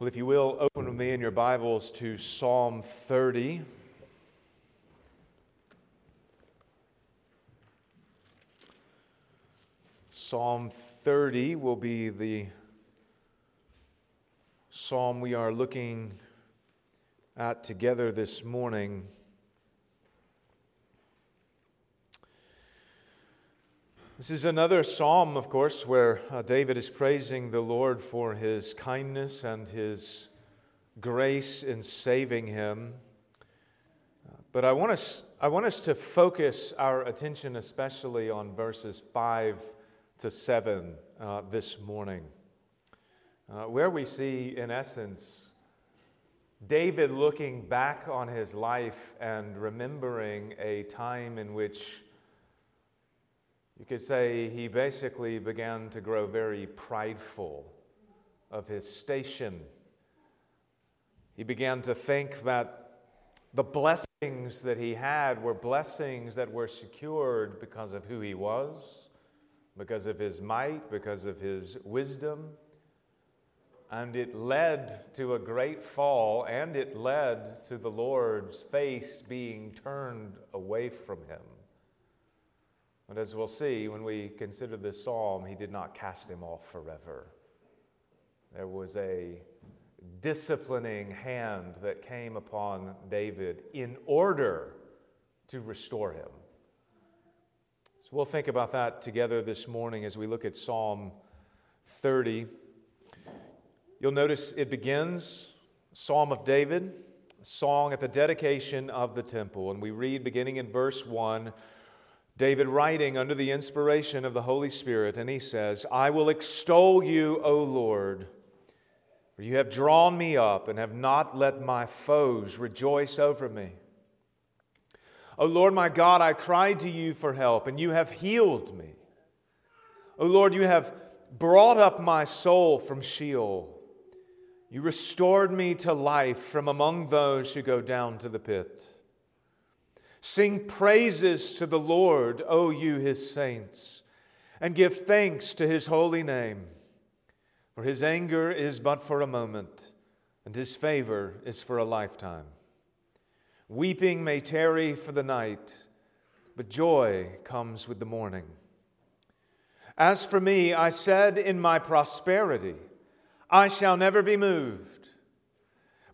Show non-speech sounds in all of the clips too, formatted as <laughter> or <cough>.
Well, if you will, open with me in your Bibles to Psalm 30. Psalm 30 will be the psalm we are looking at together this morning. This is another psalm, of course, where uh, David is praising the Lord for his kindness and his grace in saving him. But I want us, I want us to focus our attention especially on verses 5 to 7 uh, this morning, uh, where we see, in essence, David looking back on his life and remembering a time in which you could say he basically began to grow very prideful of his station. He began to think that the blessings that he had were blessings that were secured because of who he was, because of his might, because of his wisdom. And it led to a great fall, and it led to the Lord's face being turned away from him. But as we'll see when we consider this psalm, he did not cast him off forever. There was a disciplining hand that came upon David in order to restore him. So we'll think about that together this morning as we look at Psalm 30. You'll notice it begins Psalm of David, song at the dedication of the temple. And we read beginning in verse 1 David writing under the inspiration of the Holy Spirit, and he says, I will extol you, O Lord, for you have drawn me up and have not let my foes rejoice over me. O Lord my God, I cried to you for help, and you have healed me. O Lord, you have brought up my soul from Sheol. You restored me to life from among those who go down to the pit. Sing praises to the Lord, O you his saints, and give thanks to his holy name. For his anger is but for a moment, and his favor is for a lifetime. Weeping may tarry for the night, but joy comes with the morning. As for me, I said in my prosperity, I shall never be moved.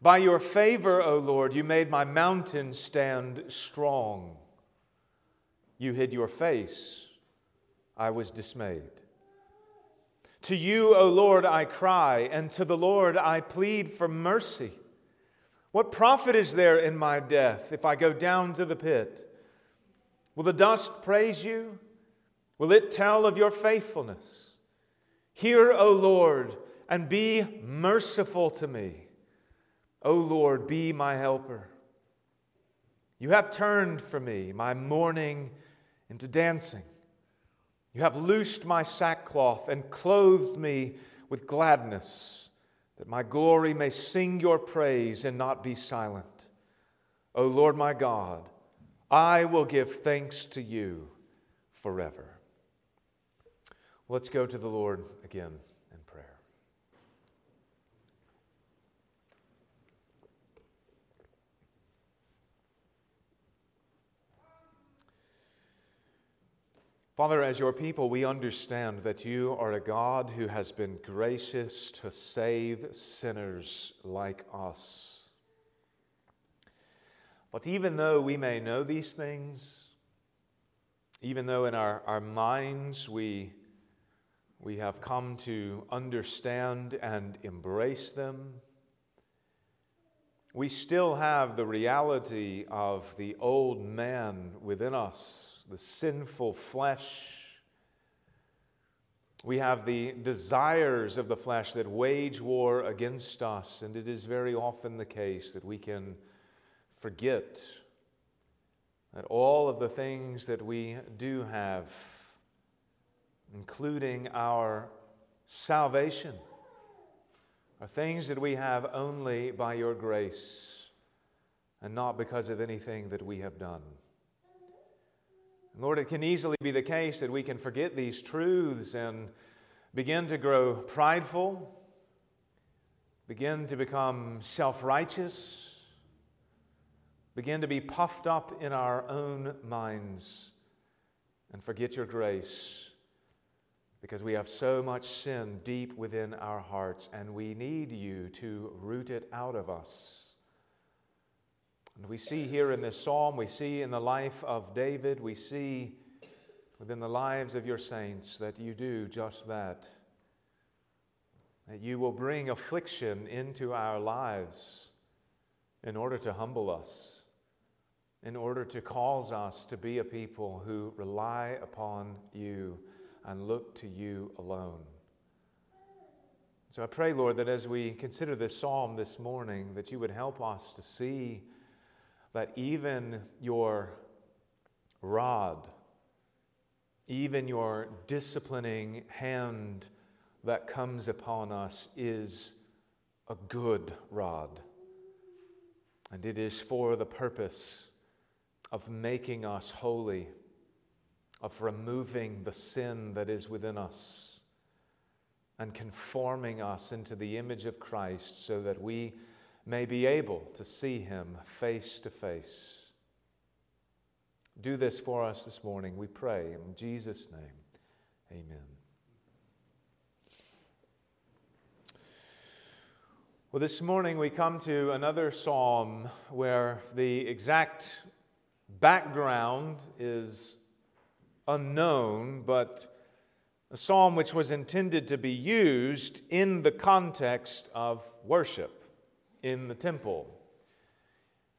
By your favor, O Lord, you made my mountain stand strong. You hid your face. I was dismayed. To you, O Lord, I cry, and to the Lord I plead for mercy. What profit is there in my death if I go down to the pit? Will the dust praise you? Will it tell of your faithfulness? Hear, O Lord, and be merciful to me. O Lord, be my helper. You have turned for me my mourning into dancing. You have loosed my sackcloth and clothed me with gladness, that my glory may sing your praise and not be silent. O Lord my God, I will give thanks to you forever. Let's go to the Lord again. Father, as your people, we understand that you are a God who has been gracious to save sinners like us. But even though we may know these things, even though in our, our minds we, we have come to understand and embrace them, we still have the reality of the old man within us the sinful flesh. We have the desires of the flesh that wage war against us, and it is very often the case that we can forget that all of the things that we do have, including our salvation, are things that we have only by your grace and not because of anything that we have done. Lord, it can easily be the case that we can forget these truths and begin to grow prideful, begin to become self righteous, begin to be puffed up in our own minds, and forget your grace because we have so much sin deep within our hearts and we need you to root it out of us. And we see here in this psalm, we see in the life of David, we see within the lives of your saints that you do just that. That you will bring affliction into our lives in order to humble us, in order to cause us to be a people who rely upon you and look to you alone. So I pray, Lord, that as we consider this psalm this morning, that you would help us to see that even your rod, even your disciplining hand that comes upon us is a good rod. And it is for the purpose of making us holy of removing the sin that is within us and conforming us into the image of Christ so that we may be able to see him face to face. Do this for us this morning, we pray. In Jesus' name, amen. Well, this morning we come to another psalm where the exact background is unknown, but a psalm which was intended to be used in the context of worship in the temple.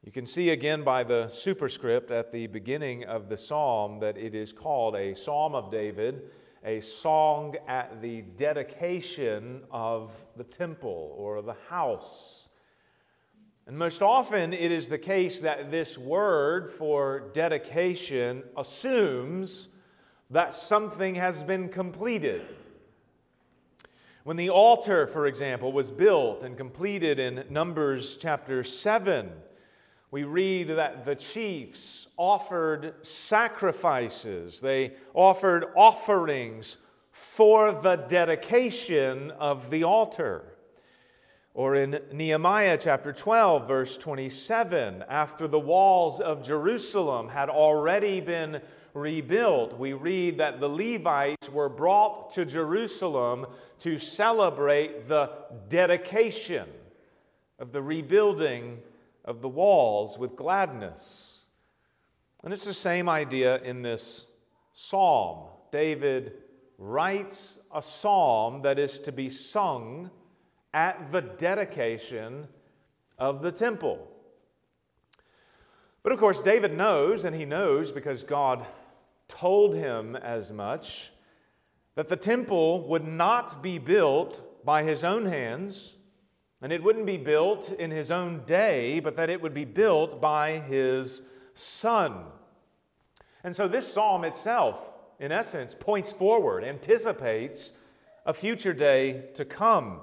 You can see again by the superscript at the beginning of the psalm that it is called a psalm of David, a song at the dedication of the temple or the house. And most often it is the case that this word for dedication assumes that something has been completed. When the altar, for example, was built and completed in Numbers chapter 7, we read that the chiefs offered sacrifices, they offered offerings for the dedication of the altar. Or in Nehemiah chapter 12, verse 27, after the walls of Jerusalem had already been rebuilt, we read that the Levites were brought to Jerusalem to celebrate the dedication of the rebuilding of the walls with gladness. And it's the same idea in this psalm. David writes a psalm that is to be sung at the dedication of the temple. But of course, David knows, and he knows because God told him as much, that the temple would not be built by his own hands, and it wouldn't be built in his own day, but that it would be built by his son. And so this psalm itself, in essence, points forward, anticipates a future day to come.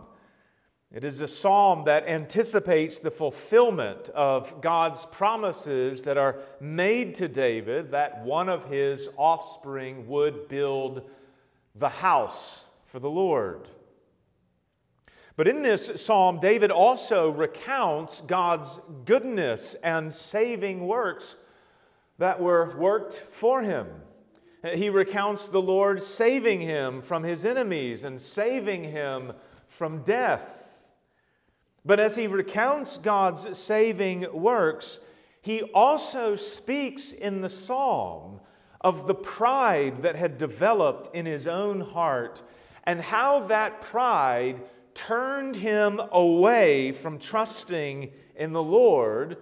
It is a psalm that anticipates the fulfillment of God's promises that are made to David that one of his offspring would build the house for the Lord. But in this psalm, David also recounts God's goodness and saving works that were worked for him. He recounts the Lord saving him from his enemies and saving him from death. But as he recounts God's saving works, he also speaks in the psalm of the pride that had developed in his own heart and how that pride turned him away from trusting in the Lord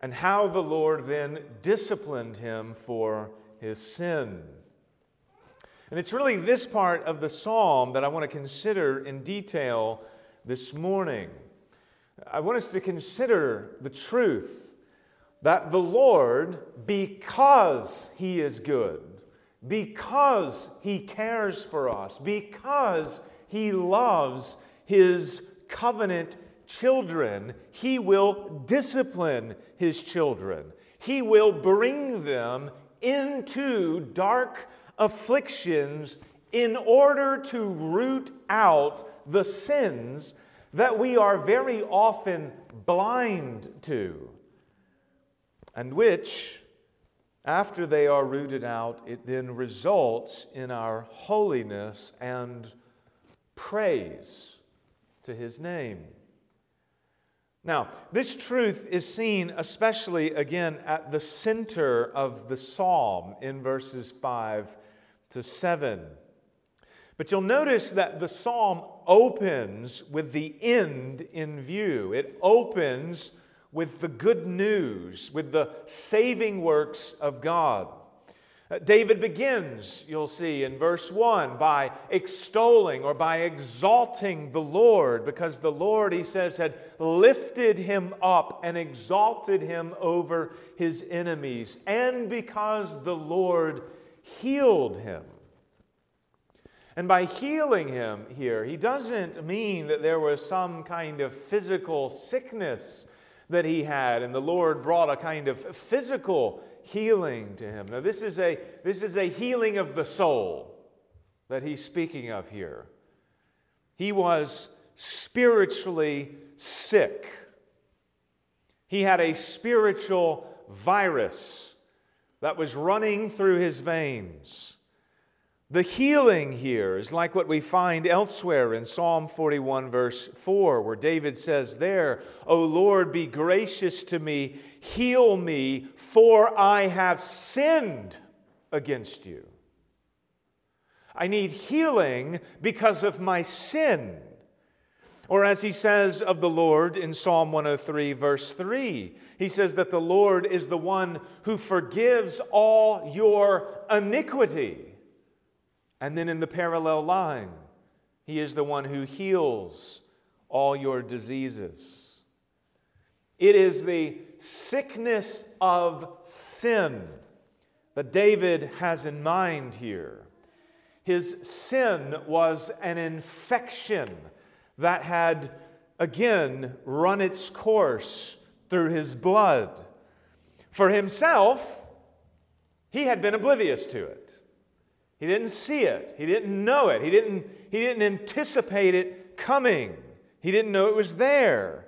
and how the Lord then disciplined him for his sin. And it's really this part of the psalm that I want to consider in detail this morning. I want us to consider the truth that the Lord, because He is good, because He cares for us, because He loves His covenant children, He will discipline His children. He will bring them into dark afflictions in order to root out the sins that we are very often blind to, and which, after they are rooted out, it then results in our holiness and praise to His name. Now, this truth is seen especially again at the center of the psalm in verses 5 to 7. But you'll notice that the psalm opens with the end in view. It opens with the good news, with the saving works of God. Uh, David begins, you'll see in verse 1, by extolling or by exalting the Lord, because the Lord, he says, had lifted him up and exalted him over his enemies, and because the Lord healed him. And by healing him here, he doesn't mean that there was some kind of physical sickness that he had, and the Lord brought a kind of physical healing to him. Now, this is a, this is a healing of the soul that he's speaking of here. He was spiritually sick, he had a spiritual virus that was running through his veins. The healing here is like what we find elsewhere in Psalm 41, verse 4, where David says, There, O Lord, be gracious to me, heal me, for I have sinned against you. I need healing because of my sin. Or as he says of the Lord in Psalm 103, verse 3, he says that the Lord is the one who forgives all your iniquity. And then in the parallel line, He is the one who heals all your diseases. It is the sickness of sin that David has in mind here. His sin was an infection that had again run its course through his blood. For himself, he had been oblivious to it. He didn't see it. He didn't know it. He didn't, he didn't anticipate it coming. He didn't know it was there.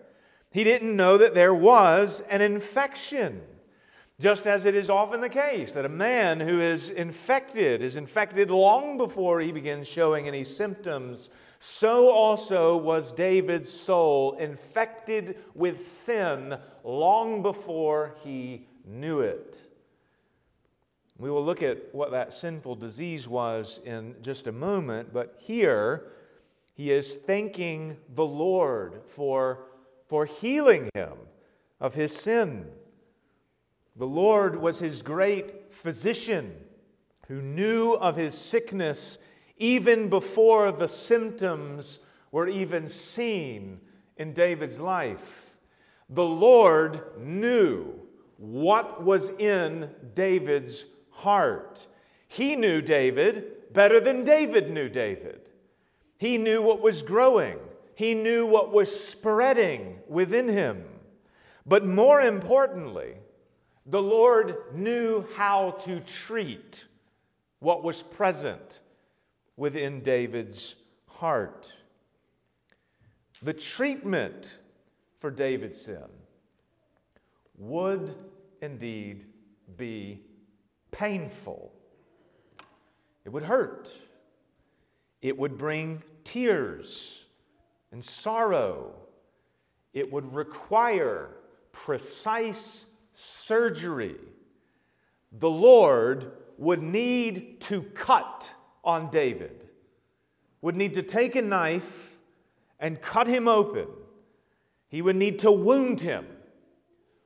He didn't know that there was an infection. Just as it is often the case that a man who is infected is infected long before he begins showing any symptoms, so also was David's soul infected with sin long before he knew it. We will look at what that sinful disease was in just a moment, but here he is thanking the Lord for, for healing him of his sin. The Lord was his great physician who knew of his sickness even before the symptoms were even seen in David's life. The Lord knew what was in David's heart. He knew David better than David knew David. He knew what was growing, he knew what was spreading within him. But more importantly, the Lord knew how to treat what was present within David's heart. The treatment for David's sin would indeed be painful. It would hurt. It would bring tears and sorrow. It would require precise surgery. The Lord would need to cut on David, would need to take a knife and cut him open. He would need to wound him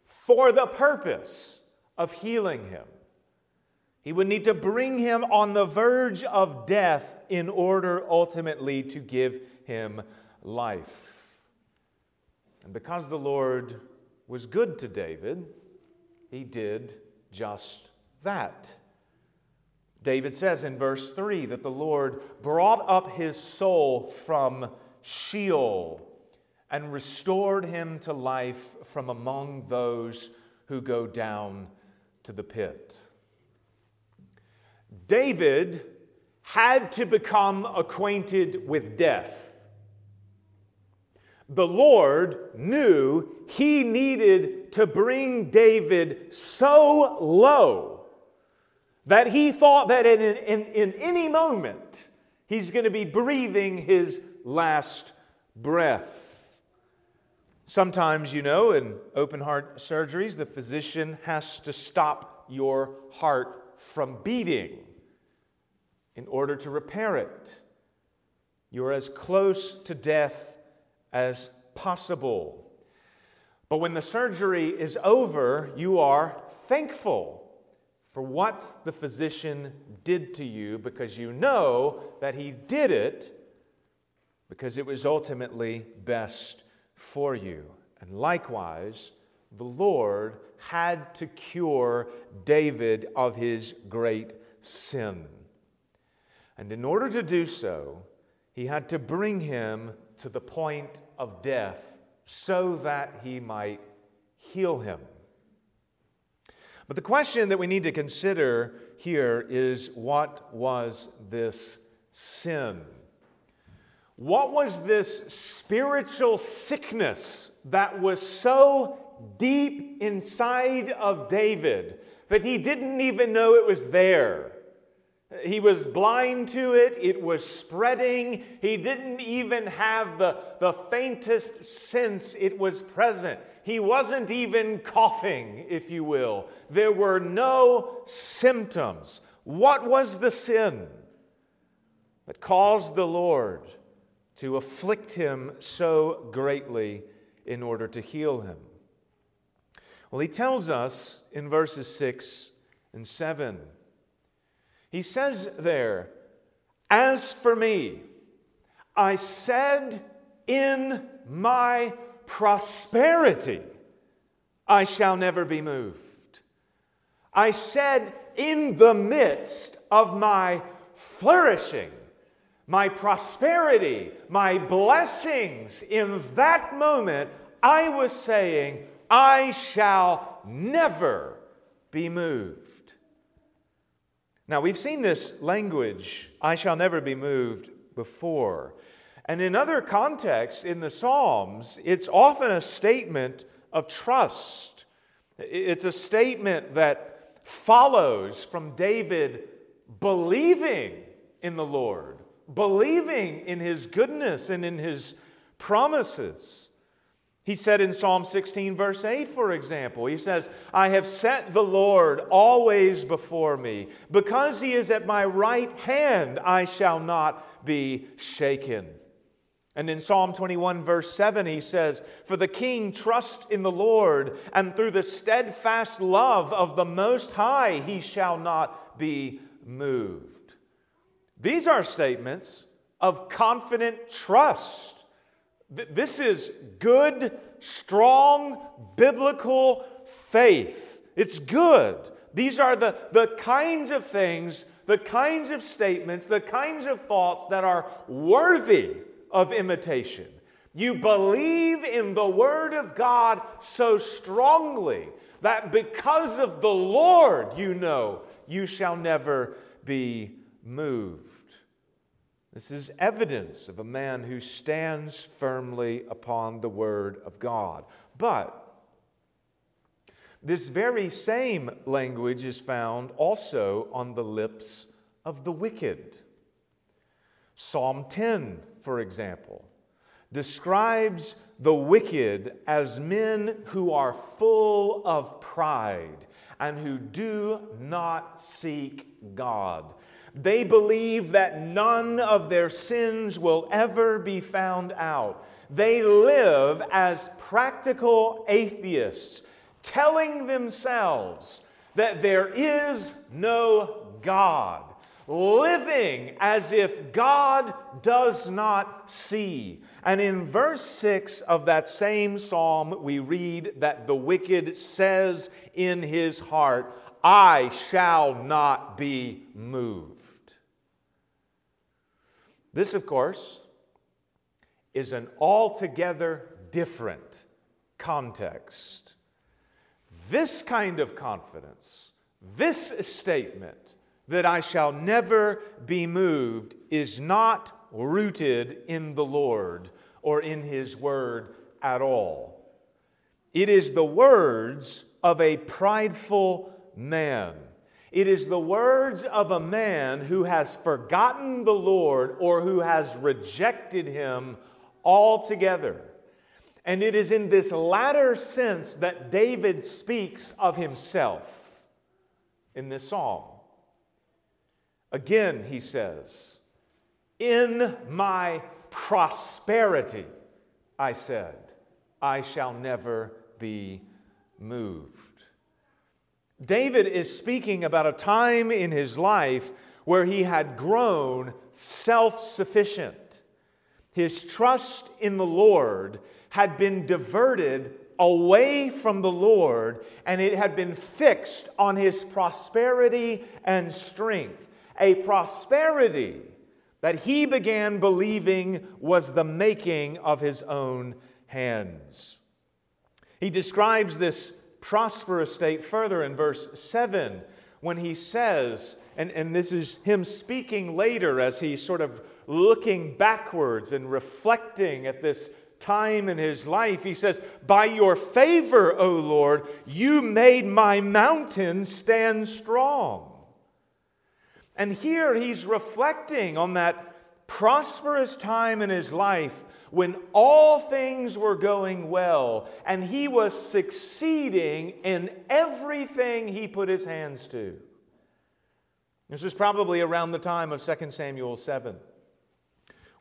for the purpose of healing him. He would need to bring him on the verge of death in order ultimately to give him life. And because the Lord was good to David, he did just that. David says in verse 3 that the Lord brought up his soul from Sheol and restored him to life from among those who go down to the pit. David had to become acquainted with death. The Lord knew he needed to bring David so low that he thought that in, in, in any moment he's going to be breathing his last breath. Sometimes, you know, in open heart surgeries, the physician has to stop your heart from beating in order to repair it. You're as close to death as possible. But when the surgery is over, you are thankful for what the physician did to you because you know that he did it because it was ultimately best for you. And likewise, the Lord had to cure David of his great sin. And in order to do so, he had to bring him to the point of death so that he might heal him. But the question that we need to consider here is what was this sin? What was this spiritual sickness that was so deep inside of David that he didn't even know it was there? He was blind to it, it was spreading. He didn't even have the, the faintest sense it was present. He wasn't even coughing, if you will. There were no symptoms. What was the sin that caused the Lord to afflict him so greatly in order to heal him? Well, he tells us in verses 6 and 7. He says there, As for me, I said in my prosperity, I shall never be moved. I said in the midst of my flourishing, my prosperity, my blessings, in that moment, I was saying, I shall never be moved. Now, we've seen this language, I shall never be moved, before. And in other contexts in the Psalms, it's often a statement of trust. It's a statement that follows from David believing in the Lord believing in his goodness and in his promises. He said in Psalm 16, verse 8, for example, he says, I have set the Lord always before me. Because he is at my right hand, I shall not be shaken. And in Psalm 21, verse 7, he says, For the king trusts in the Lord, and through the steadfast love of the Most High, he shall not be moved. These are statements of confident trust. This is good, strong, biblical faith. It's good. These are the, the kinds of things, the kinds of statements, the kinds of thoughts that are worthy of imitation. You believe in the Word of God so strongly that because of the Lord, you know, you shall never be moved. This is evidence of a man who stands firmly upon the Word of God. But this very same language is found also on the lips of the wicked. Psalm 10, for example, describes the wicked as men who are full of pride and who do not seek God. They believe that none of their sins will ever be found out. They live as practical atheists, telling themselves that there is no God, living as if God does not see. And in verse 6 of that same psalm, we read that the wicked says in his heart, I shall not be moved. This, of course, is an altogether different context. This kind of confidence, this statement that I shall never be moved, is not rooted in the Lord, or in his word at all. It is the words of a prideful man. It is the words of a man who has forgotten the Lord or who has rejected him altogether. And it is in this latter sense that David speaks of himself in this psalm. Again, he says, In my prosperity, I said, I shall never be moved. David is speaking about a time in his life where he had grown self sufficient. His trust in the Lord had been diverted away from the Lord and it had been fixed on his prosperity and strength. A prosperity that he began believing was the making of his own hands. He describes this prosperous state further in verse 7 when he says, and, and this is him speaking later as he's sort of looking backwards and reflecting at this time in his life, he says, By your favor, O Lord, you made my mountain stand strong. And here he's reflecting on that prosperous time in his life when all things were going well and he was succeeding in everything he put his hands to. This is probably around the time of 2 Samuel 7,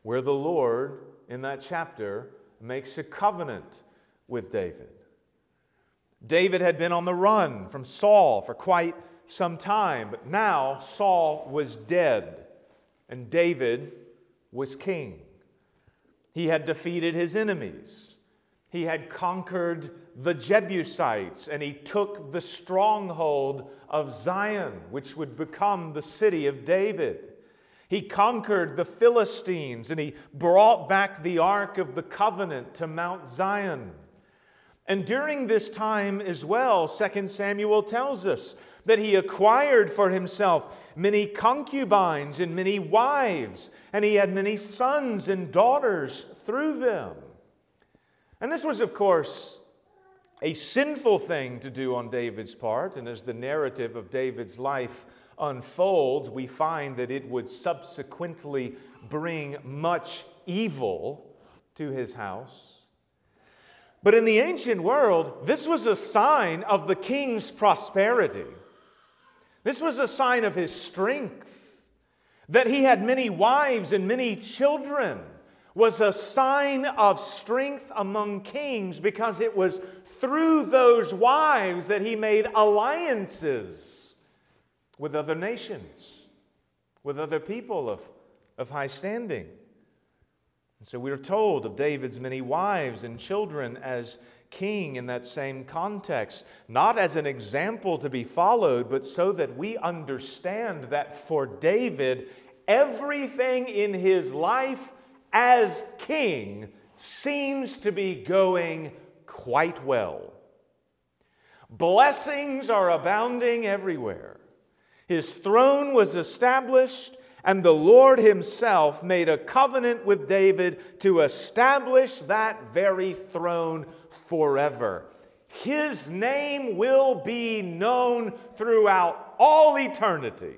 where the Lord, in that chapter, makes a covenant with David. David had been on the run from Saul for quite some time, but now Saul was dead and David was king. He had defeated his enemies. He had conquered the Jebusites and he took the stronghold of Zion, which would become the city of David. He conquered the Philistines and he brought back the Ark of the Covenant to Mount Zion. And during this time as well, 2 Samuel tells us that he acquired for himself many concubines and many wives, and he had many sons and daughters through them. And this was, of course, a sinful thing to do on David's part, and as the narrative of David's life unfolds, we find that it would subsequently bring much evil to his house. But in the ancient world, this was a sign of the king's prosperity. This was a sign of his strength. That he had many wives and many children was a sign of strength among kings because it was through those wives that he made alliances with other nations, with other people of, of high standing. And so we are told of David's many wives and children as king in that same context, not as an example to be followed, but so that we understand that for David, everything in his life as king seems to be going quite well. Blessings are abounding everywhere. His throne was established, and the Lord Himself made a covenant with David to establish that very throne forever. His name will be known throughout all eternity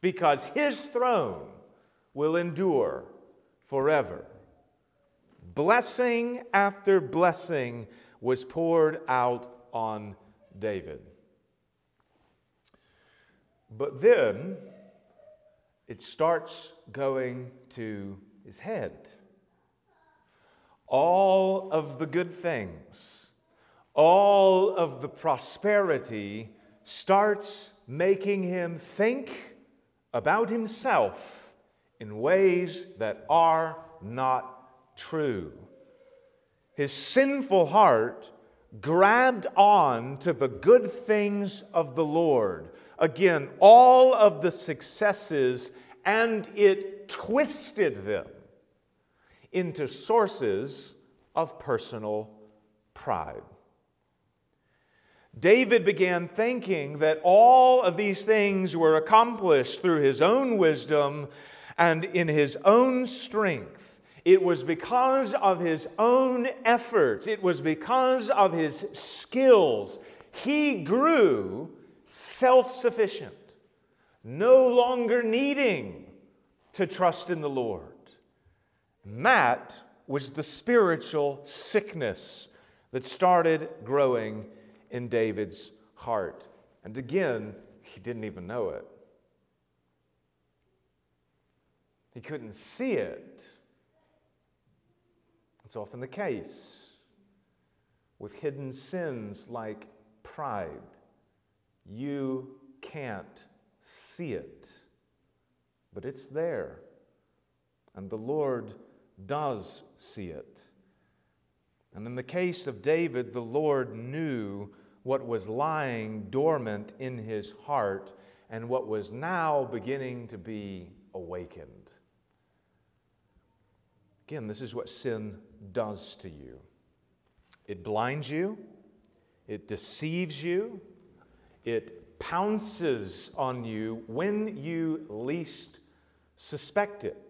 because His throne will endure forever. Blessing after blessing was poured out on David. But then it starts going to his head. All of the good things, all of the prosperity starts making him think about himself in ways that are not true. His sinful heart grabbed on to the good things of the Lord again all of the successes and it twisted them into sources of personal pride. David began thinking that all of these things were accomplished through his own wisdom and in his own strength, It was because of his own efforts, it was because of his skills. He grew self sufficient, no longer needing to trust in the Lord. That was the spiritual sickness that started growing in David's heart. And again, he didn't even know it. He couldn't see it. It's often the case with hidden sins like pride. You can't see it, but it's there. And the Lord does see it. And in the case of David, the Lord knew what was lying dormant in his heart and what was now beginning to be awakened. Again, this is what sin does to you it blinds you, it deceives you, it pounces on you when you least suspect it.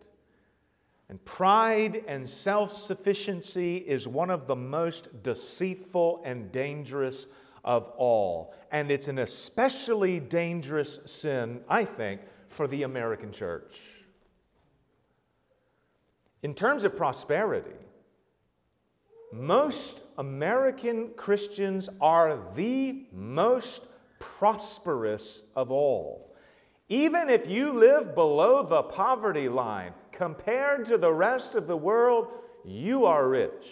And pride and self sufficiency is one of the most deceitful and dangerous of all. And it's an especially dangerous sin, I think, for the American church. In terms of prosperity, most American Christians are the most prosperous of all. Even if you live below the poverty line, compared to the rest of the world, you are rich.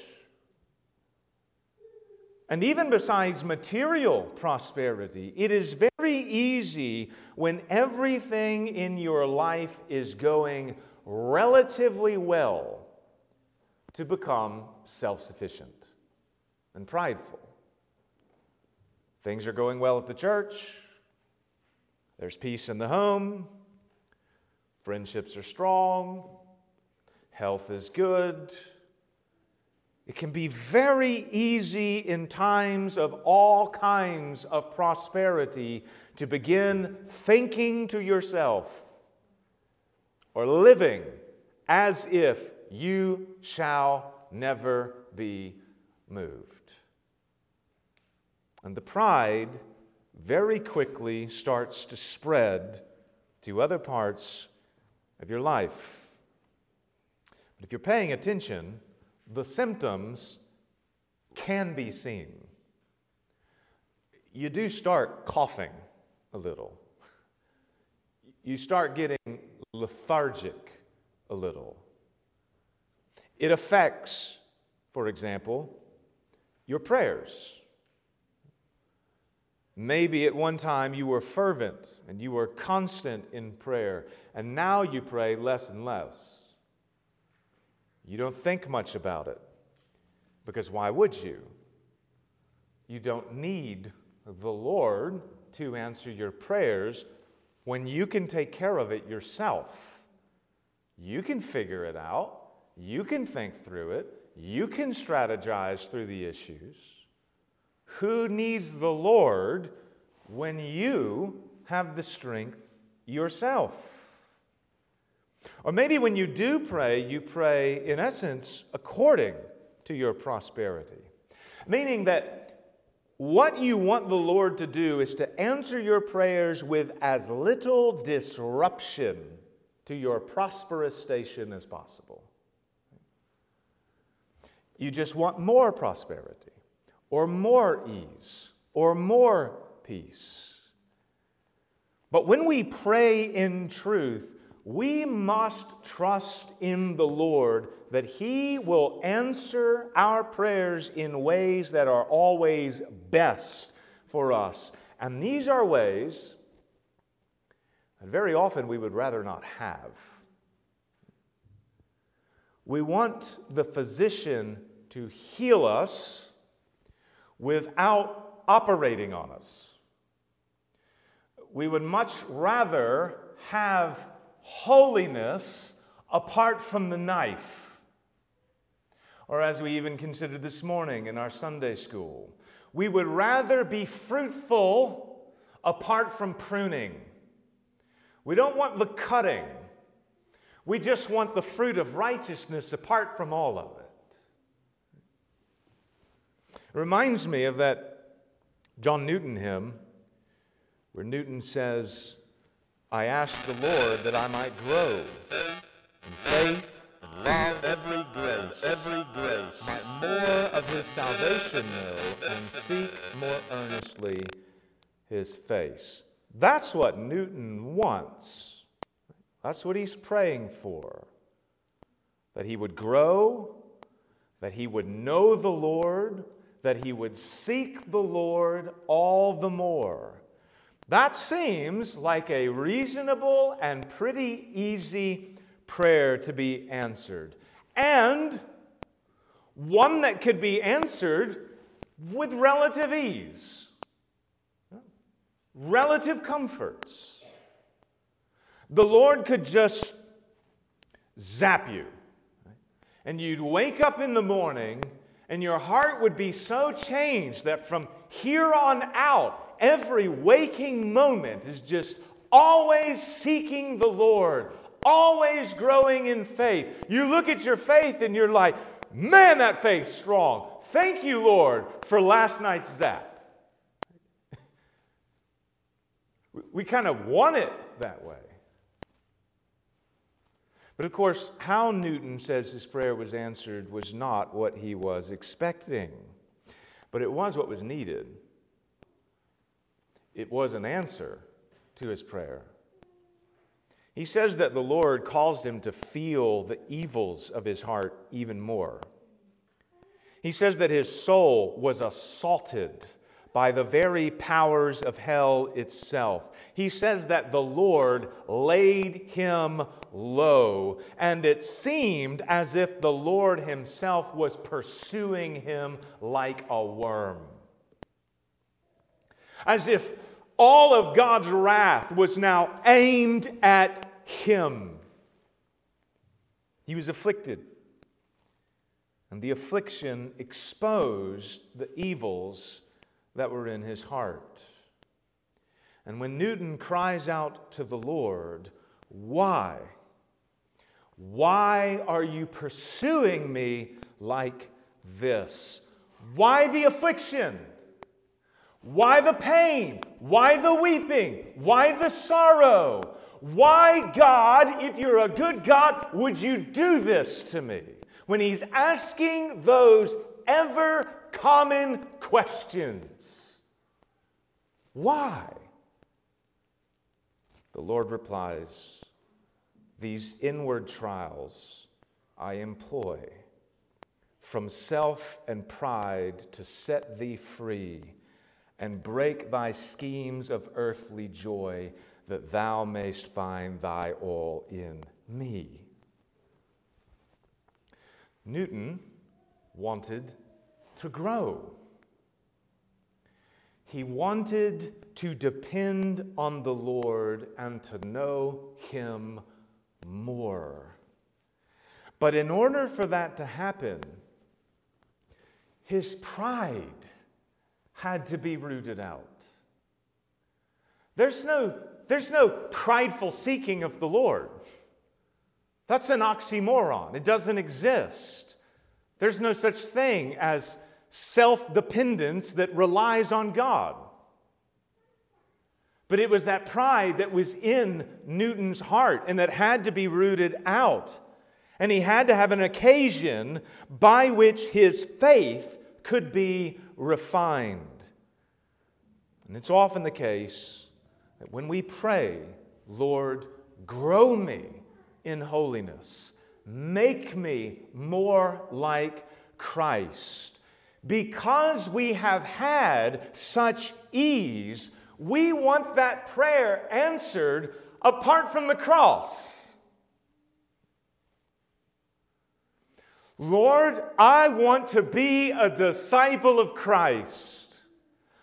And even besides material prosperity, it is very easy when everything in your life is going relatively well to become self sufficient and prideful. Things are going well at the church, there's peace in the home, friendships are strong, health is good it can be very easy in times of all kinds of prosperity to begin thinking to yourself or living as if you shall never be moved. And the pride very quickly starts to spread to other parts of your life. But if you're paying attention, the symptoms can be seen. You do start coughing a little. You start getting lethargic a little. It affects, for example, your prayers. Maybe at one time you were fervent and you were constant in prayer, and now you pray less and less. You don't think much about it because why would you? You don't need the Lord to answer your prayers when you can take care of it yourself. You can figure it out, you can think through it, you can strategize through the issues. Who needs the Lord when you have the strength yourself? Or maybe when you do pray, you pray, in essence, according to your prosperity. Meaning that what you want the Lord to do is to answer your prayers with as little disruption to your prosperous station as possible. You just want more prosperity, or more ease, or more peace. But when we pray in truth, we must trust in the Lord that He will answer our prayers in ways that are always best for us. And these are ways that very often we would rather not have. We want the physician to heal us without operating on us. We would much rather have holiness apart from the knife. Or as we even considered this morning in our Sunday school, we would rather be fruitful apart from pruning. We don't want the cutting. We just want the fruit of righteousness apart from all of it. It reminds me of that John Newton hymn where Newton says, I ask the Lord that I might grow in faith and love every grace, every grace, might more of his salvation know and seek more earnestly his face. That's what Newton wants. That's what he's praying for. That he would grow, that he would know the Lord, that he would seek the Lord all the more. That seems like a reasonable and pretty easy prayer to be answered. And one that could be answered with relative ease, relative comforts. The Lord could just zap you. And you'd wake up in the morning and your heart would be so changed that from here on out, every waking moment is just always seeking the Lord, always growing in faith. You look at your faith and you're like, man, that faith's strong. Thank you, Lord, for last night's zap. we kind of want it that way. But of course, how Newton says his prayer was answered was not what he was expecting, but it was what was needed. It was an answer to his prayer. He says that the Lord caused him to feel the evils of his heart even more. He says that his soul was assaulted by the very powers of hell itself. He says that the Lord laid him low, and it seemed as if the Lord himself was pursuing him like a worm. As if all of God's wrath was now aimed at him. He was afflicted. And the affliction exposed the evils that were in his heart. And when Newton cries out to the Lord, Why? Why are you pursuing me like this? Why the affliction? Why the pain? Why the weeping? Why the sorrow? Why, God, if you're a good God, would you do this to me? When he's asking those ever common questions. Why? The Lord replies, These inward trials I employ from self and pride to set thee free and break thy schemes of earthly joy that thou mayst find thy all in me. Newton wanted to grow. He wanted to depend on the Lord and to know Him more. But in order for that to happen, his pride had to be rooted out. There's no, there's no prideful seeking of the Lord. That's an oxymoron. It doesn't exist. There's no such thing as self dependence that relies on God. But it was that pride that was in Newton's heart and that had to be rooted out. And he had to have an occasion by which his faith could be refined. And it's often the case that when we pray, Lord, grow me in holiness, make me more like Christ, because we have had such ease, we want that prayer answered apart from the cross. Lord, I want to be a disciple of Christ.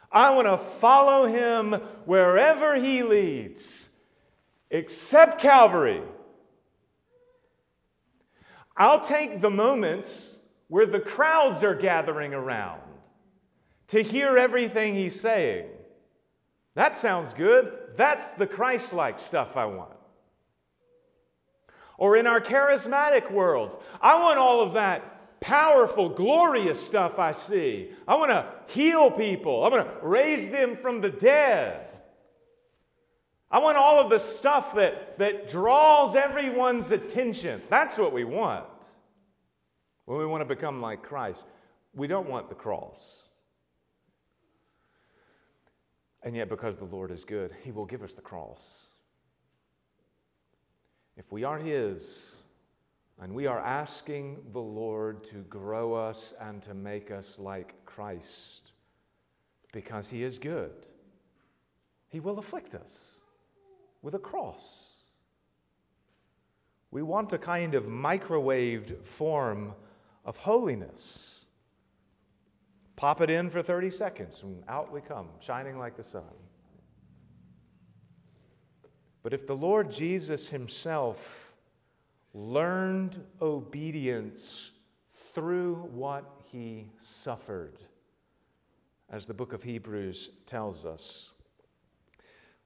I want to follow him wherever he leads, except Calvary. I'll take the moments where the crowds are gathering around to hear everything he's saying. That sounds good. That's the Christ like stuff I want. Or in our charismatic worlds. I want all of that powerful, glorious stuff I see. I want to heal people, I want to raise them from the dead. I want all of the stuff that, that draws everyone's attention. That's what we want when we want to become like Christ. We don't want the cross. And yet, because the Lord is good, He will give us the cross. If we are His, and we are asking the Lord to grow us and to make us like Christ, because He is good, He will afflict us with a cross. We want a kind of microwaved form of holiness. Pop it in for 30 seconds, and out we come, shining like the sun. But if the Lord Jesus Himself learned obedience through what He suffered, as the book of Hebrews tells us,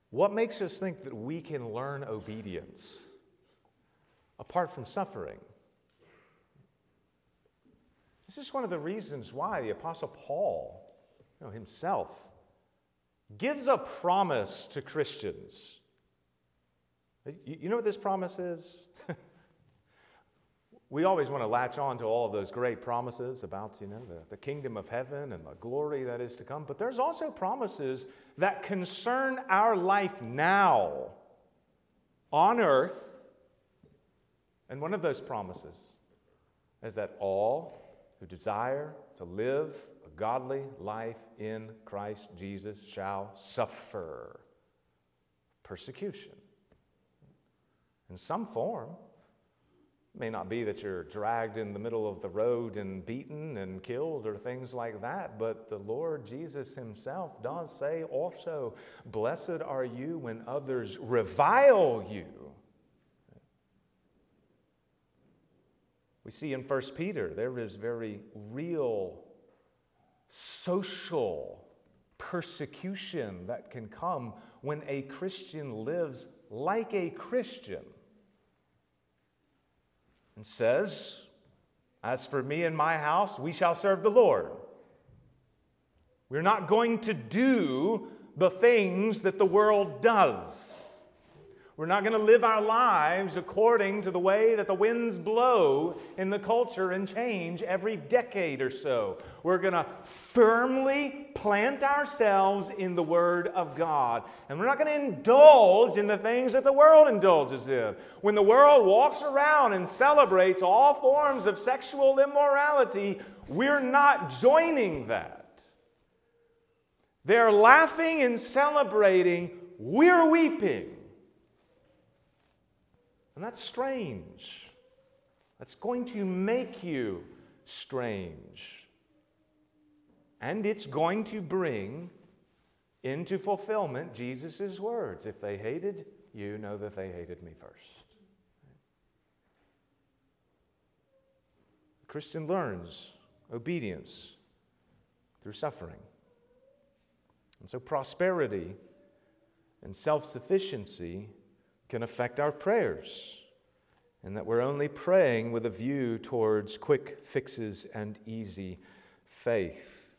what makes us think that we can learn obedience apart from suffering? This is one of the reasons why the Apostle Paul you know, himself gives a promise to Christians. You know what this promise is? <laughs> we always want to latch on to all of those great promises about you know the, the kingdom of heaven and the glory that is to come. But there's also promises that concern our life now on earth. And one of those promises is that all who desire to live a godly life in Christ Jesus shall suffer persecution in some form. It may not be that you're dragged in the middle of the road and beaten and killed or things like that, but the Lord Jesus Himself does say also, Blessed are you when others revile you We see in 1 Peter there is very real social persecution that can come when a Christian lives like a Christian and says, As for me and my house, we shall serve the Lord. We're not going to do the things that the world does. We're not going to live our lives according to the way that the winds blow in the culture and change every decade or so. We're going to firmly plant ourselves in the Word of God. And we're not going to indulge in the things that the world indulges in. When the world walks around and celebrates all forms of sexual immorality, we're not joining that. They're laughing and celebrating, we're weeping. And that's strange. That's going to make you strange. And it's going to bring into fulfillment Jesus' words. If they hated you, know that they hated me first. The Christian learns obedience through suffering. And so prosperity and self sufficiency can affect our prayers, and that we're only praying with a view towards quick fixes and easy faith.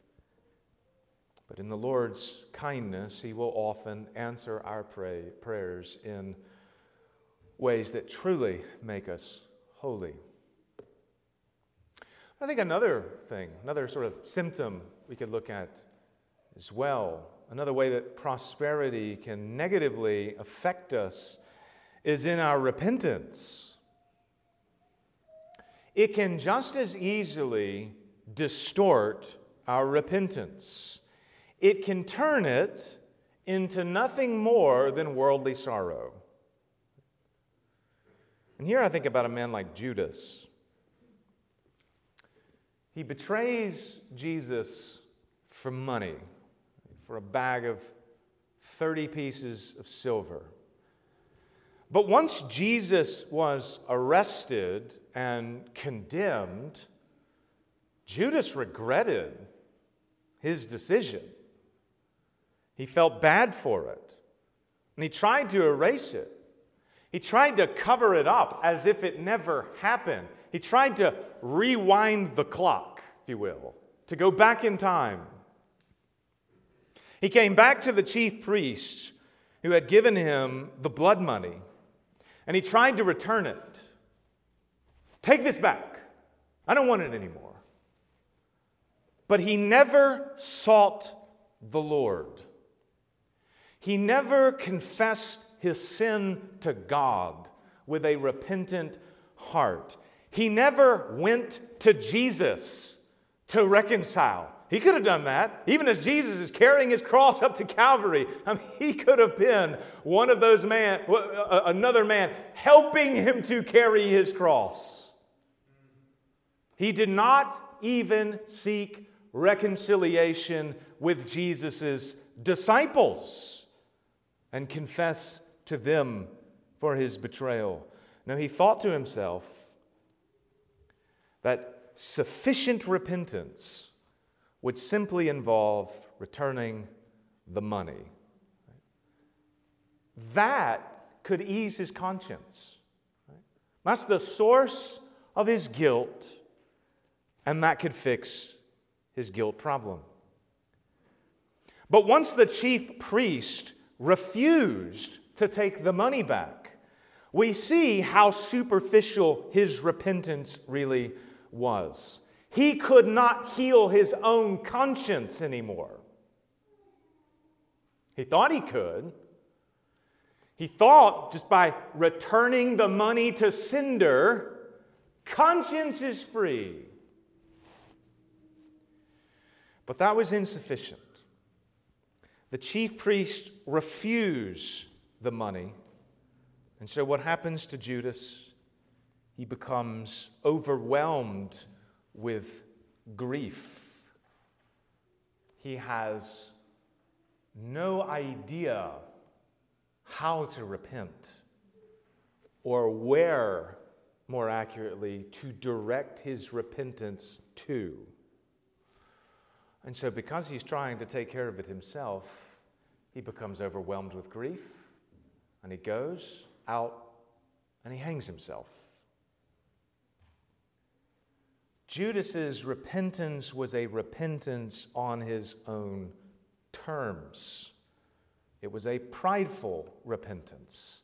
But in the Lord's kindness, He will often answer our pray, prayers in ways that truly make us holy. I think another thing, another sort of symptom we could look at as well, another way that prosperity can negatively affect us is in our repentance. It can just as easily distort our repentance. It can turn it into nothing more than worldly sorrow. And here I think about a man like Judas. He betrays Jesus for money, for a bag of 30 pieces of silver. But once Jesus was arrested and condemned, Judas regretted his decision. He felt bad for it, and he tried to erase it. He tried to cover it up as if it never happened. He tried to rewind the clock, if you will, to go back in time. He came back to the chief priests who had given him the blood money, and he tried to return it. Take this back. I don't want it anymore. But he never sought the Lord. He never confessed his sin to God with a repentant heart. He never went to Jesus to reconcile. He could have done that. Even as Jesus is carrying his cross up to Calvary, I mean, he could have been one of those man, another man, helping him to carry his cross. He did not even seek reconciliation with Jesus' disciples and confess to them for his betrayal. No, he thought to himself that sufficient repentance would simply involve returning the money. That could ease his conscience. That's the source of his guilt, and that could fix his guilt problem. But once the chief priest refused to take the money back. We see how superficial his repentance really was. He could not heal his own conscience anymore. He thought he could. He thought just by returning the money to sender, conscience is free. But that was insufficient. The chief priests refuse the money. And so, what happens to Judas? He becomes overwhelmed with grief. He has no idea how to repent or where, more accurately, to direct his repentance to. And so, because he's trying to take care of it himself, he becomes overwhelmed with grief and he goes out and he hangs himself. Judas's repentance was a repentance on his own terms. It was a prideful repentance.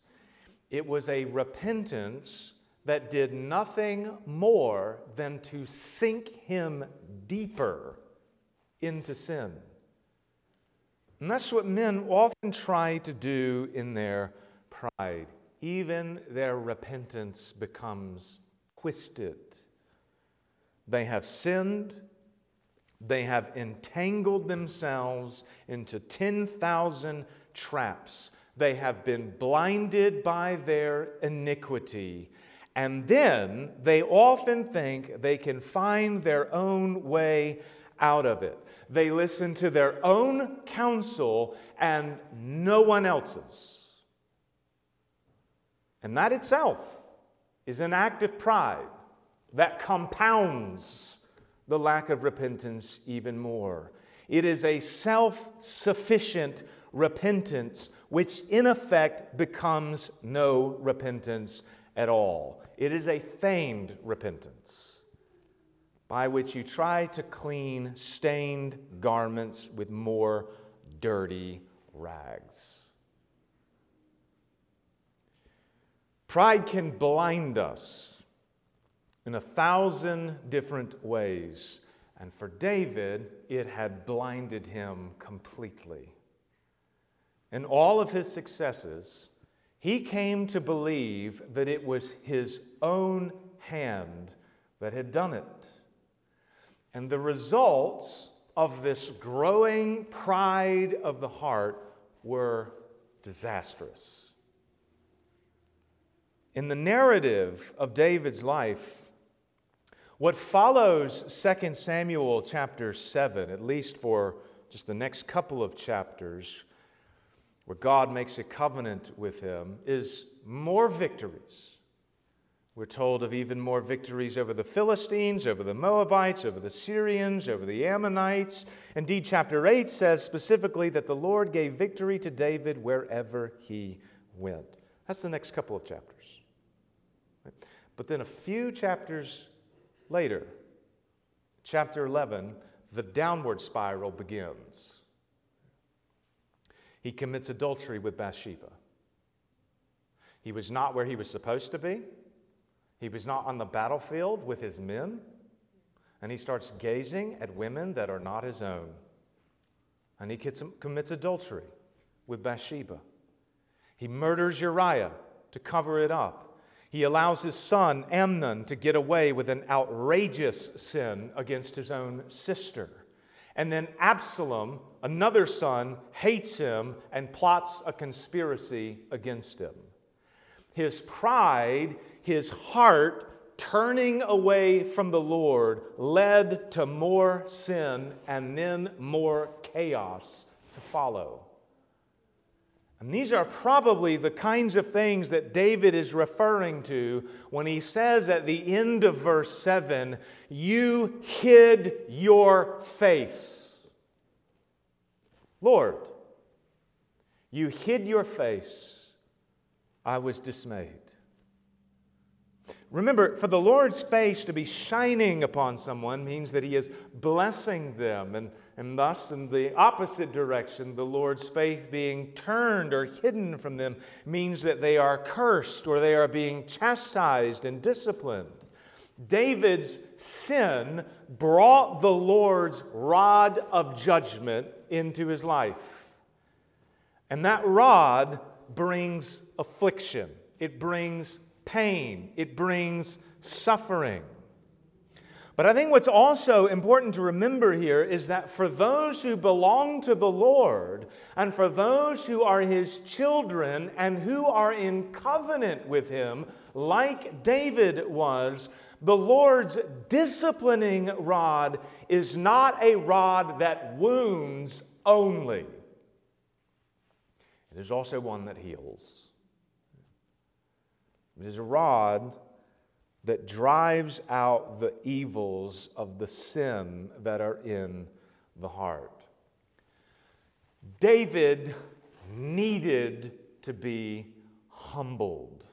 It was a repentance that did nothing more than to sink him deeper into sin. And that's what men often try to do in their pride. Even their repentance becomes twisted. They have sinned, they have entangled themselves into 10,000 traps. They have been blinded by their iniquity. And then they often think they can find their own way out of it. They listen to their own counsel and no one else's. And that itself is an act of pride that compounds the lack of repentance even more. It is a self sufficient repentance, which in effect becomes no repentance at all. It is a feigned repentance by which you try to clean stained garments with more dirty rags. Pride can blind us in a thousand different ways. And for David, it had blinded him completely. In all of his successes, he came to believe that it was his own hand that had done it. And the results of this growing pride of the heart were disastrous. In the narrative of David's life, what follows 2 Samuel chapter 7, at least for just the next couple of chapters, where God makes a covenant with him, is more victories we're told of even more victories over the Philistines, over the Moabites, over the Syrians, over the Ammonites. Indeed, chapter 8 says specifically that the Lord gave victory to David wherever he went. That's the next couple of chapters. But then a few chapters later, chapter 11, the downward spiral begins. He commits adultery with Bathsheba. He was not where he was supposed to be. He was not on the battlefield with his men. And he starts gazing at women that are not his own. And he commits adultery with Bathsheba. He murders Uriah to cover it up. He allows his son Amnon to get away with an outrageous sin against his own sister. And then Absalom, another son, hates him and plots a conspiracy against him. His pride, his heart turning away from the Lord led to more sin and then more chaos to follow. And these are probably the kinds of things that David is referring to when he says at the end of verse 7 You hid your face. Lord, you hid your face. I was dismayed. Remember, for the Lord's face to be shining upon someone means that he is blessing them and and thus, in the opposite direction, the Lord's faith being turned or hidden from them means that they are cursed or they are being chastised and disciplined. David's sin brought the Lord's rod of judgment into his life. And that rod brings affliction, it brings pain, it brings suffering. But I think what's also important to remember here is that for those who belong to the Lord, and for those who are his children and who are in covenant with him, like David was, the Lord's disciplining rod is not a rod that wounds only, it is also one that heals. It is a rod that drives out the evils of the sin that are in the heart. David needed to be humbled.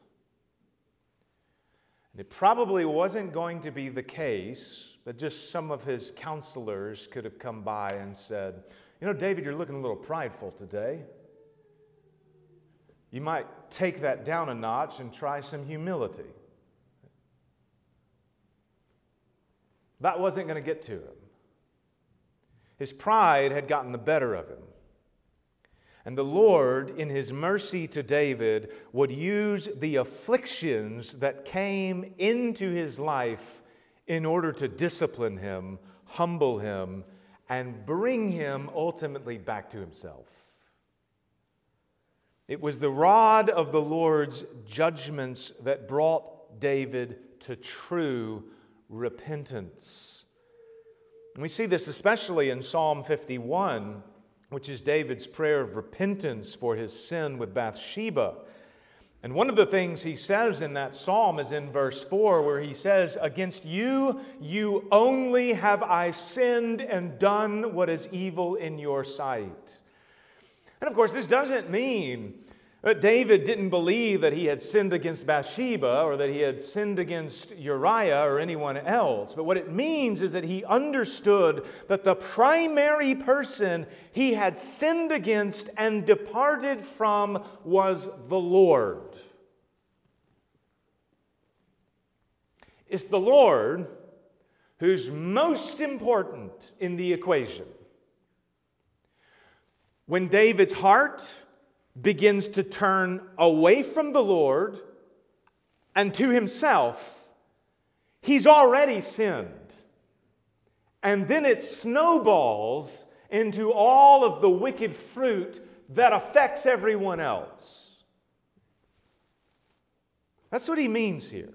And it probably wasn't going to be the case that just some of his counselors could have come by and said, You know, David, you're looking a little prideful today. You might take that down a notch and try some humility. That wasn't going to get to him. His pride had gotten the better of him. And the Lord, in his mercy to David, would use the afflictions that came into his life in order to discipline him, humble him, and bring him ultimately back to himself. It was the rod of the Lord's judgments that brought David to true repentance. And we see this especially in Psalm 51, which is David's prayer of repentance for his sin with Bathsheba. And one of the things he says in that psalm is in verse 4, where he says, Against you, you only have I sinned and done what is evil in your sight. And of course, this doesn't mean but David didn't believe that he had sinned against Bathsheba or that he had sinned against Uriah or anyone else. But what it means is that he understood that the primary person he had sinned against and departed from was the Lord. It's the Lord who's most important in the equation. When David's heart begins to turn away from the Lord and to himself, he's already sinned. And then it snowballs into all of the wicked fruit that affects everyone else. That's what he means here.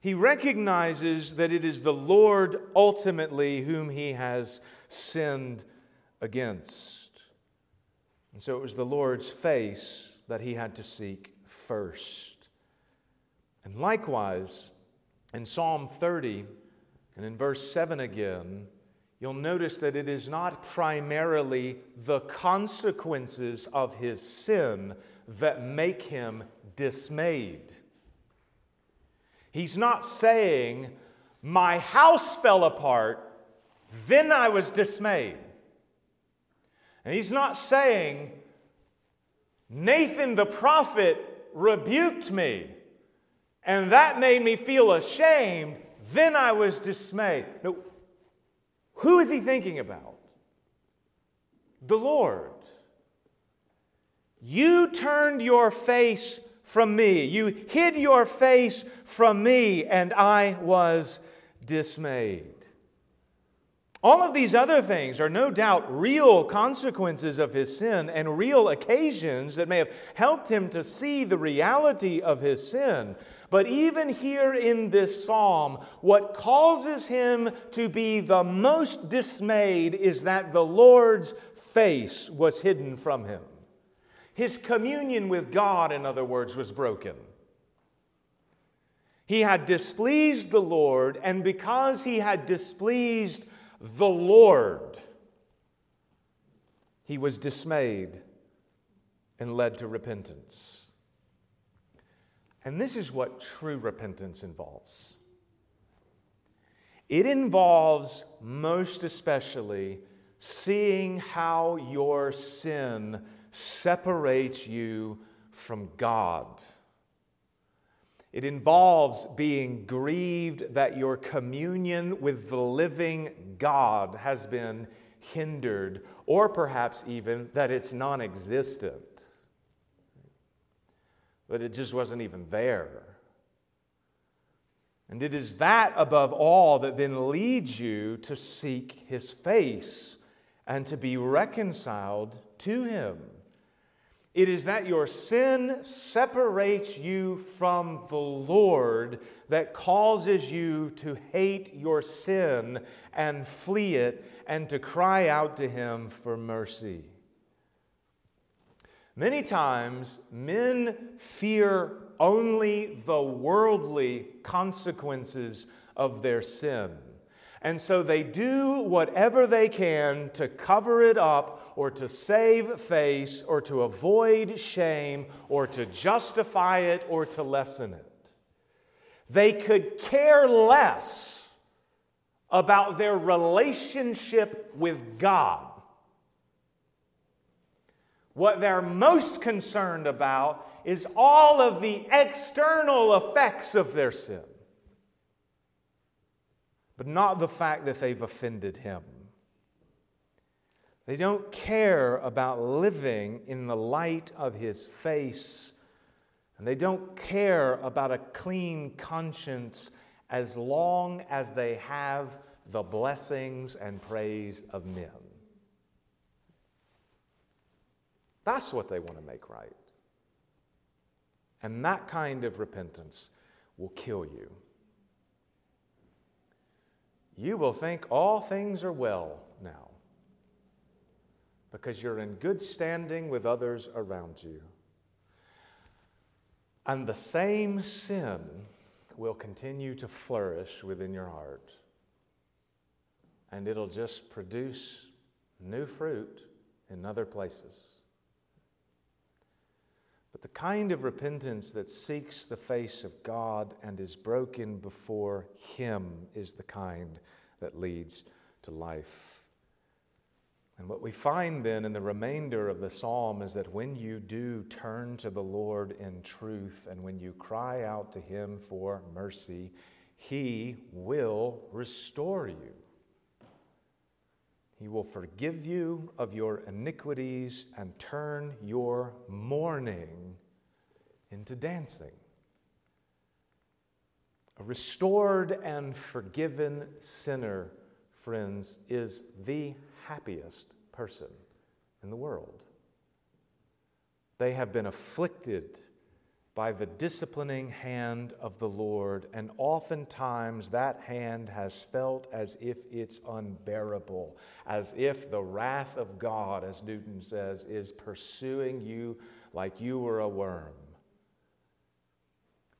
He recognizes that it is the Lord ultimately whom he has sinned against. And so it was the Lord's face that he had to seek first. And likewise, in Psalm 30 and in verse 7 again, you'll notice that it is not primarily the consequences of his sin that make him dismayed. He's not saying, My house fell apart, then I was dismayed. And he's not saying, Nathan the prophet rebuked me, and that made me feel ashamed, then I was dismayed. No, who is he thinking about? The Lord. You turned your face from me. You hid your face from me, and I was dismayed. All of these other things are no doubt real consequences of his sin and real occasions that may have helped him to see the reality of his sin. But even here in this psalm, what causes him to be the most dismayed is that the Lord's face was hidden from him. His communion with God, in other words, was broken. He had displeased the Lord, and because he had displeased the Lord, he was dismayed and led to repentance. And this is what true repentance involves it involves most especially seeing how your sin separates you from God. It involves being grieved that your communion with the living God has been hindered, or perhaps even that it's non existent, that it just wasn't even there. And it is that above all that then leads you to seek his face and to be reconciled to him. It is that your sin separates you from the Lord that causes you to hate your sin and flee it and to cry out to Him for mercy. Many times, men fear only the worldly consequences of their sin. And so they do whatever they can to cover it up or to save face or to avoid shame or to justify it or to lessen it. They could care less about their relationship with God. What they're most concerned about is all of the external effects of their sin but not the fact that they've offended him. They don't care about living in the light of his face, and they don't care about a clean conscience as long as they have the blessings and praise of men. That's what they want to make right. And that kind of repentance will kill you you will think all things are well because you're in good standing with others around you. And the same sin will continue to flourish within your heart. And it'll just produce new fruit in other places. But the kind of repentance that seeks the face of God and is broken before Him is the kind that leads to life. And what we find then in the remainder of the psalm is that when you do turn to the Lord in truth and when you cry out to Him for mercy, He will restore you. He will forgive you of your iniquities and turn your mourning into dancing. A restored and forgiven sinner, friends, is the happiest person in the world. They have been afflicted by the disciplining hand of the Lord, and oftentimes that hand has felt as if it's unbearable, as if the wrath of God, as Newton says, is pursuing you like you were a worm.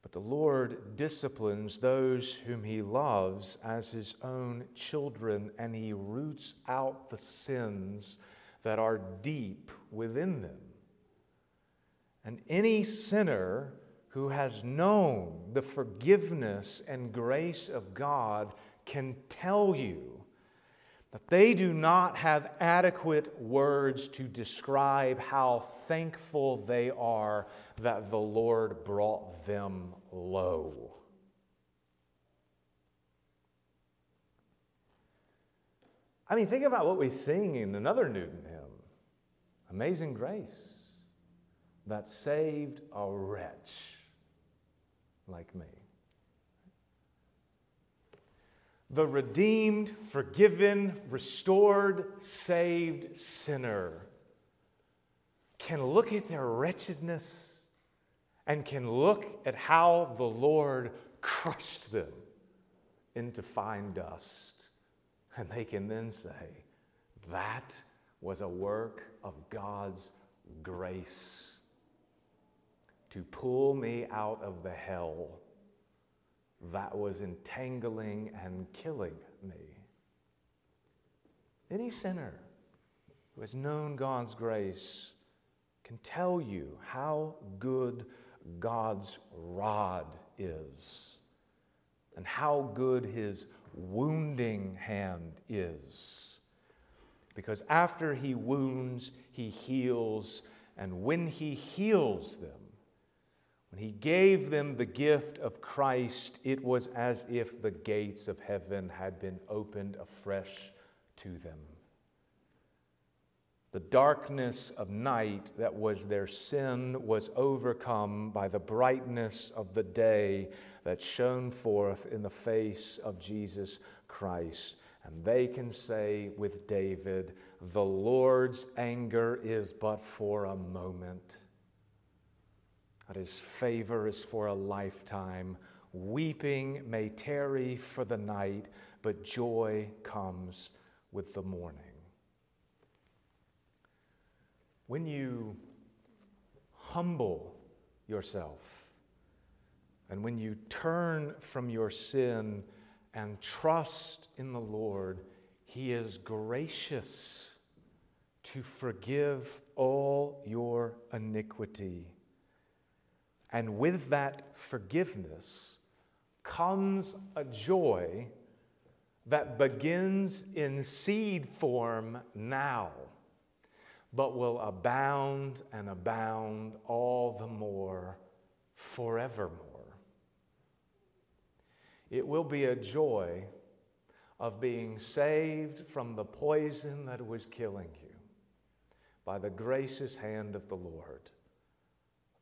But the Lord disciplines those whom He loves as His own children, and He roots out the sins that are deep within them. And any sinner who has known the forgiveness and grace of God can tell you that they do not have adequate words to describe how thankful they are that the Lord brought them low. I mean, think about what we sing in another Newton hymn Amazing Grace that saved a wretch like me. The redeemed, forgiven, restored, saved sinner can look at their wretchedness and can look at how the Lord crushed them into fine dust. And they can then say, That was a work of God's grace to pull me out of the hell that was entangling and killing me. Any sinner who has known God's grace can tell you how good God's rod is and how good his wounding hand is. Because after he wounds, he heals, and when he heals them, when he gave them the gift of Christ, it was as if the gates of heaven had been opened afresh to them. The darkness of night that was their sin was overcome by the brightness of the day that shone forth in the face of Jesus Christ. And they can say with David, The Lord's anger is but for a moment that his favor is for a lifetime. Weeping may tarry for the night, but joy comes with the morning. When you humble yourself and when you turn from your sin and trust in the Lord, He is gracious to forgive all your iniquity and with that forgiveness comes a joy that begins in seed form now, but will abound and abound all the more forevermore. It will be a joy of being saved from the poison that was killing you by the gracious hand of the Lord.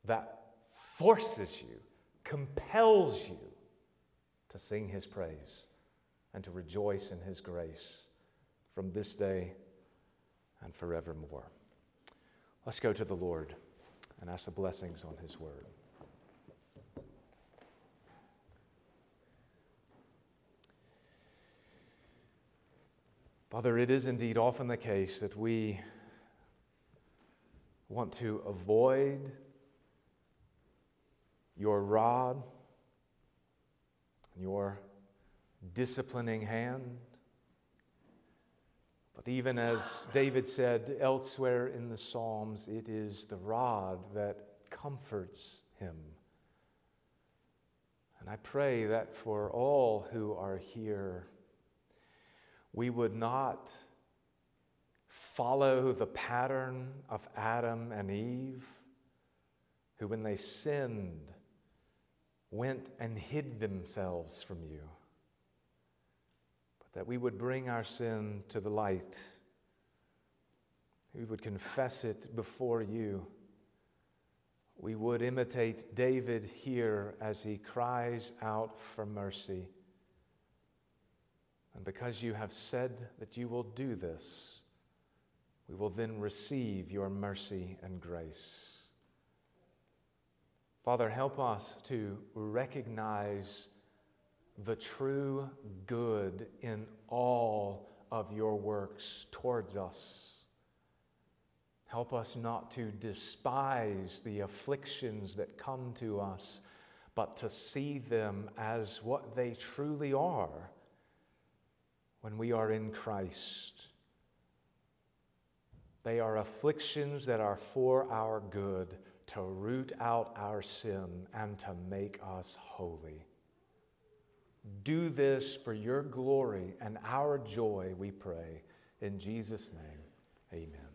That forces you, compels you to sing his praise and to rejoice in his grace from this day and forevermore. Let's go to the Lord and ask the blessings on his word. Father, it is indeed often the case that we want to avoid your rod, your disciplining hand. But even as David said elsewhere in the Psalms, it is the rod that comforts him. And I pray that for all who are here, we would not follow the pattern of Adam and Eve, who, when they sinned, went and hid themselves from you, but that we would bring our sin to the light. We would confess it before you. We would imitate David here as he cries out for mercy. And because you have said that you will do this, we will then receive your mercy and grace. Father, help us to recognize the true good in all of your works towards us. Help us not to despise the afflictions that come to us, but to see them as what they truly are when we are in Christ. They are afflictions that are for our good to root out our sin and to make us holy. Do this for your glory and our joy, we pray. In Jesus' name, amen.